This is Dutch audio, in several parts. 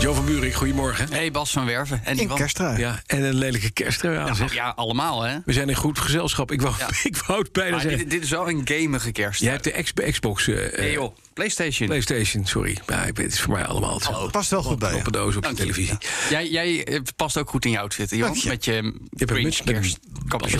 Jo van Buurik, goedemorgen. Hey, Bas van Werven. En In Ivan. kersttrui. Ja, en een lelijke kersttrui aan, Ja, zeg. ja, allemaal, hè? We zijn in goed gezelschap. Ik wou, Ja. ik wou het bijna Maar zeggen. dit, dit is wel een gamige kerst. Jij hebt de X- Xbox, eh, Nee, eh, joh. PlayStation. PlayStation, sorry. Ja, ik weet, het is voor mij allemaal hetzelfde. Past wel goed bij. Op een doos op de televisie. Jij, jij eh, past ook goed in je outfit, Johan. Je. Met je, Je hebt een muts met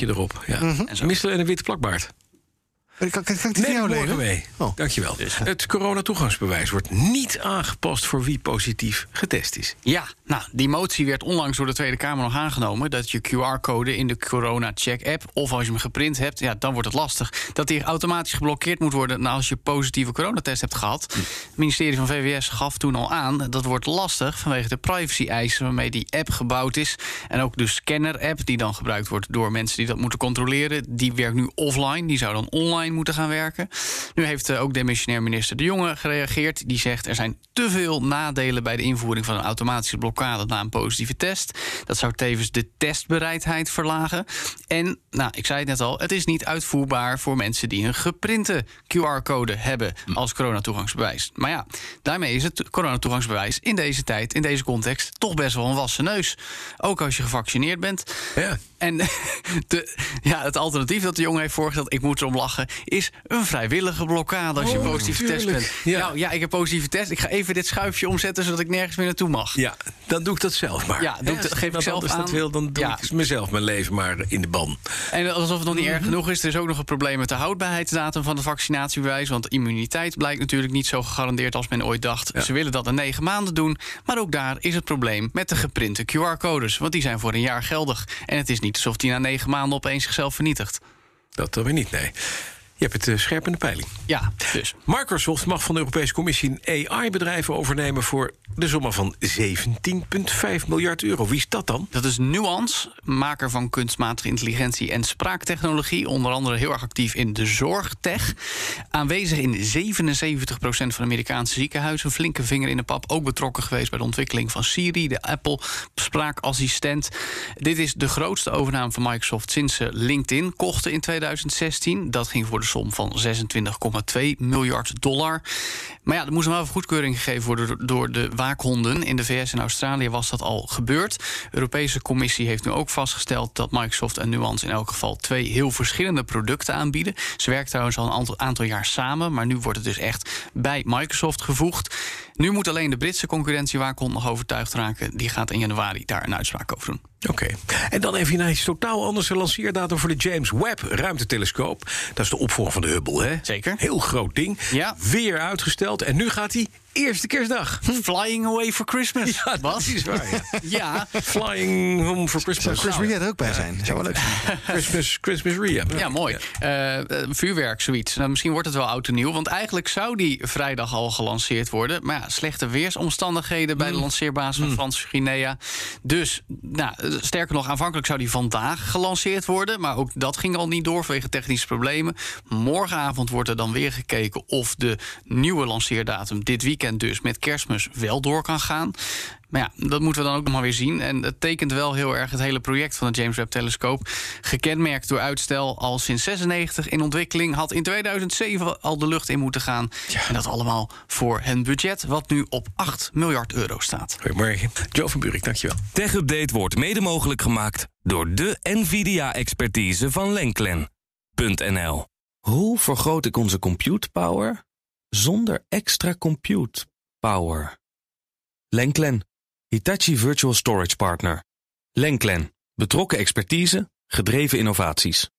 een erop. Ja. Missel en een witte plakbaard. Kan, kan, kan ik die Neem jou morgen mee. Oh. Dankjewel. Dus- Het coronatoegangsbewijs wordt niet aangepast voor wie positief getest is. Ja, nou, die motie werd onlangs door de Tweede Kamer nog aangenomen. Dat je QR-code in de Corona-check-app, of als je hem geprint hebt, ja, dan wordt het lastig. Dat die automatisch geblokkeerd moet worden nou, als je positieve coronatest hebt gehad. Het ministerie van VWS gaf toen al aan dat wordt lastig vanwege de privacy-eisen waarmee die app gebouwd is. En ook de scanner-app, die dan gebruikt wordt door mensen die dat moeten controleren, die werkt nu offline. Die zou dan online moeten gaan werken. Nu heeft eh, ook demissionair minister De Jonge gereageerd. Die zegt er zijn te veel nadelen bij de invoering van een automatische blokkade na een positieve test. Dat zou tevens de testbereidheid verlagen. En, nou, ik zei het net al, het is niet uitvoerbaar voor mensen die een geprinte QR-code hebben als coronatoegangsbewijs. Maar ja, daarmee is het coronatoegangsbewijs in deze tijd, in deze context, toch best wel een wassen neus. Ook als je gevaccineerd bent. Ja. En de, ja, het alternatief dat de jongen heeft voorgesteld, ik moet erom lachen, is een vrijwillige blokkade als je Oh, positief getest tuurlijk. bent. Ja. Nou ja, ik heb positieve test. Ik ga even dit schuifje omzetten zodat ik nergens meer naartoe mag. Ja, dan doe ik dat zelf maar. Ja, doe ik- geef ik als zelf aan. dat wil, dan doe Ja. ik mezelf mijn leven maar in de ban. En alsof het nog niet Mhm. erg genoeg is, er is ook nog een probleem met de houdbaarheidsdatum van de vaccinatiebewijs. Want immuniteit blijkt natuurlijk niet zo gegarandeerd als men ooit dacht. Ze willen dat in negen maanden doen. Maar ook daar is het probleem met de geprinte QR-codes. Want die zijn voor een jaar geldig. En het is niet alsof die na negen maanden opeens zichzelf vernietigt. Dat dan weer niet, nee. Je hebt het uh, scherp in de peiling. Ja, dus. Microsoft mag van de Europese Commissie AI-bedrijven overnemen voor de somma van 17,5 miljard euro. Wie is dat dan? Dat is Nuance, maker van kunstmatige intelligentie en spraaktechnologie. Onder andere heel erg actief in de zorgtech. Aanwezig in 77% van de Amerikaanse ziekenhuizen. Een flinke vinger in de pap. Ook betrokken geweest bij de ontwikkeling van Siri, de Apple spraakassistent. Dit is de grootste overname van Microsoft sinds ze LinkedIn kochten in 2016. Dat ging voor de som van 26,2 miljard dollar. Maar ja, er moest een goedkeuring gegeven worden door de waakhonden. In de VS en Australië was dat al gebeurd. De Europese Commissie heeft nu ook vastgesteld dat Microsoft en Nuance in elk geval twee heel verschillende producten aanbieden. Ze werken trouwens al een aantal, aantal jaar samen, maar nu wordt het dus echt bij Microsoft gevoegd. Nu moet alleen de Britse concurrentiewaakhond nog overtuigd raken. Die gaat in januari daar een uitspraak over doen. Oké. En dan even naar iets totaal anders. De lanceerdatum voor de James Webb ruimtetelescoop. Dat is de opvolger van de Hubble, hè? Zeker. Heel groot ding. Ja. Weer uitgesteld. En nu gaat hij eerste kerstdag. Flying away for Christmas. Ja, Bas. is waar, ja. Ja, Flying home for Zou Christmas. Chris Ria er ook bij zijn? Zou wel leuk zijn. Christmas, Christmas Ria. Ja, mooi. Eh, eh, vuurwerk, zoiets. Nou, misschien wordt het wel oud en nieuw. Want eigenlijk zou die vrijdag al gelanceerd worden. Maar ja, slechte weersomstandigheden bij de lanceerbasis van Frans Guinea. Dus, nou, eh, sterker nog, aanvankelijk zou die vandaag gelanceerd worden. Maar ook dat ging al niet door vanwege technische problemen. Morgenavond wordt er dan weer gekeken of de nieuwe lanceerdatum dit weekend dus met kerstmis wel door kan gaan. Maar ja, dat moeten we dan ook nog maar weer zien. En het tekent wel heel erg het hele project van de James Webb Telescoop. Gekenmerkt door uitstel al sinds 96 in ontwikkeling. Had in 2007 al de lucht in moeten gaan. En dat allemaal voor een budget wat nu op 8 miljard euro staat. Goedemorgen. Joe van Buurik, dankjewel. Tech Update wordt mede mogelijk gemaakt door de NVIDIA-expertise van Lenklen.nl. Hoe vergroot ik onze compute power zonder extra compute power? Lenklen, Hitachi Virtual Storage Partner. Lenklen, betrokken expertise, gedreven innovaties.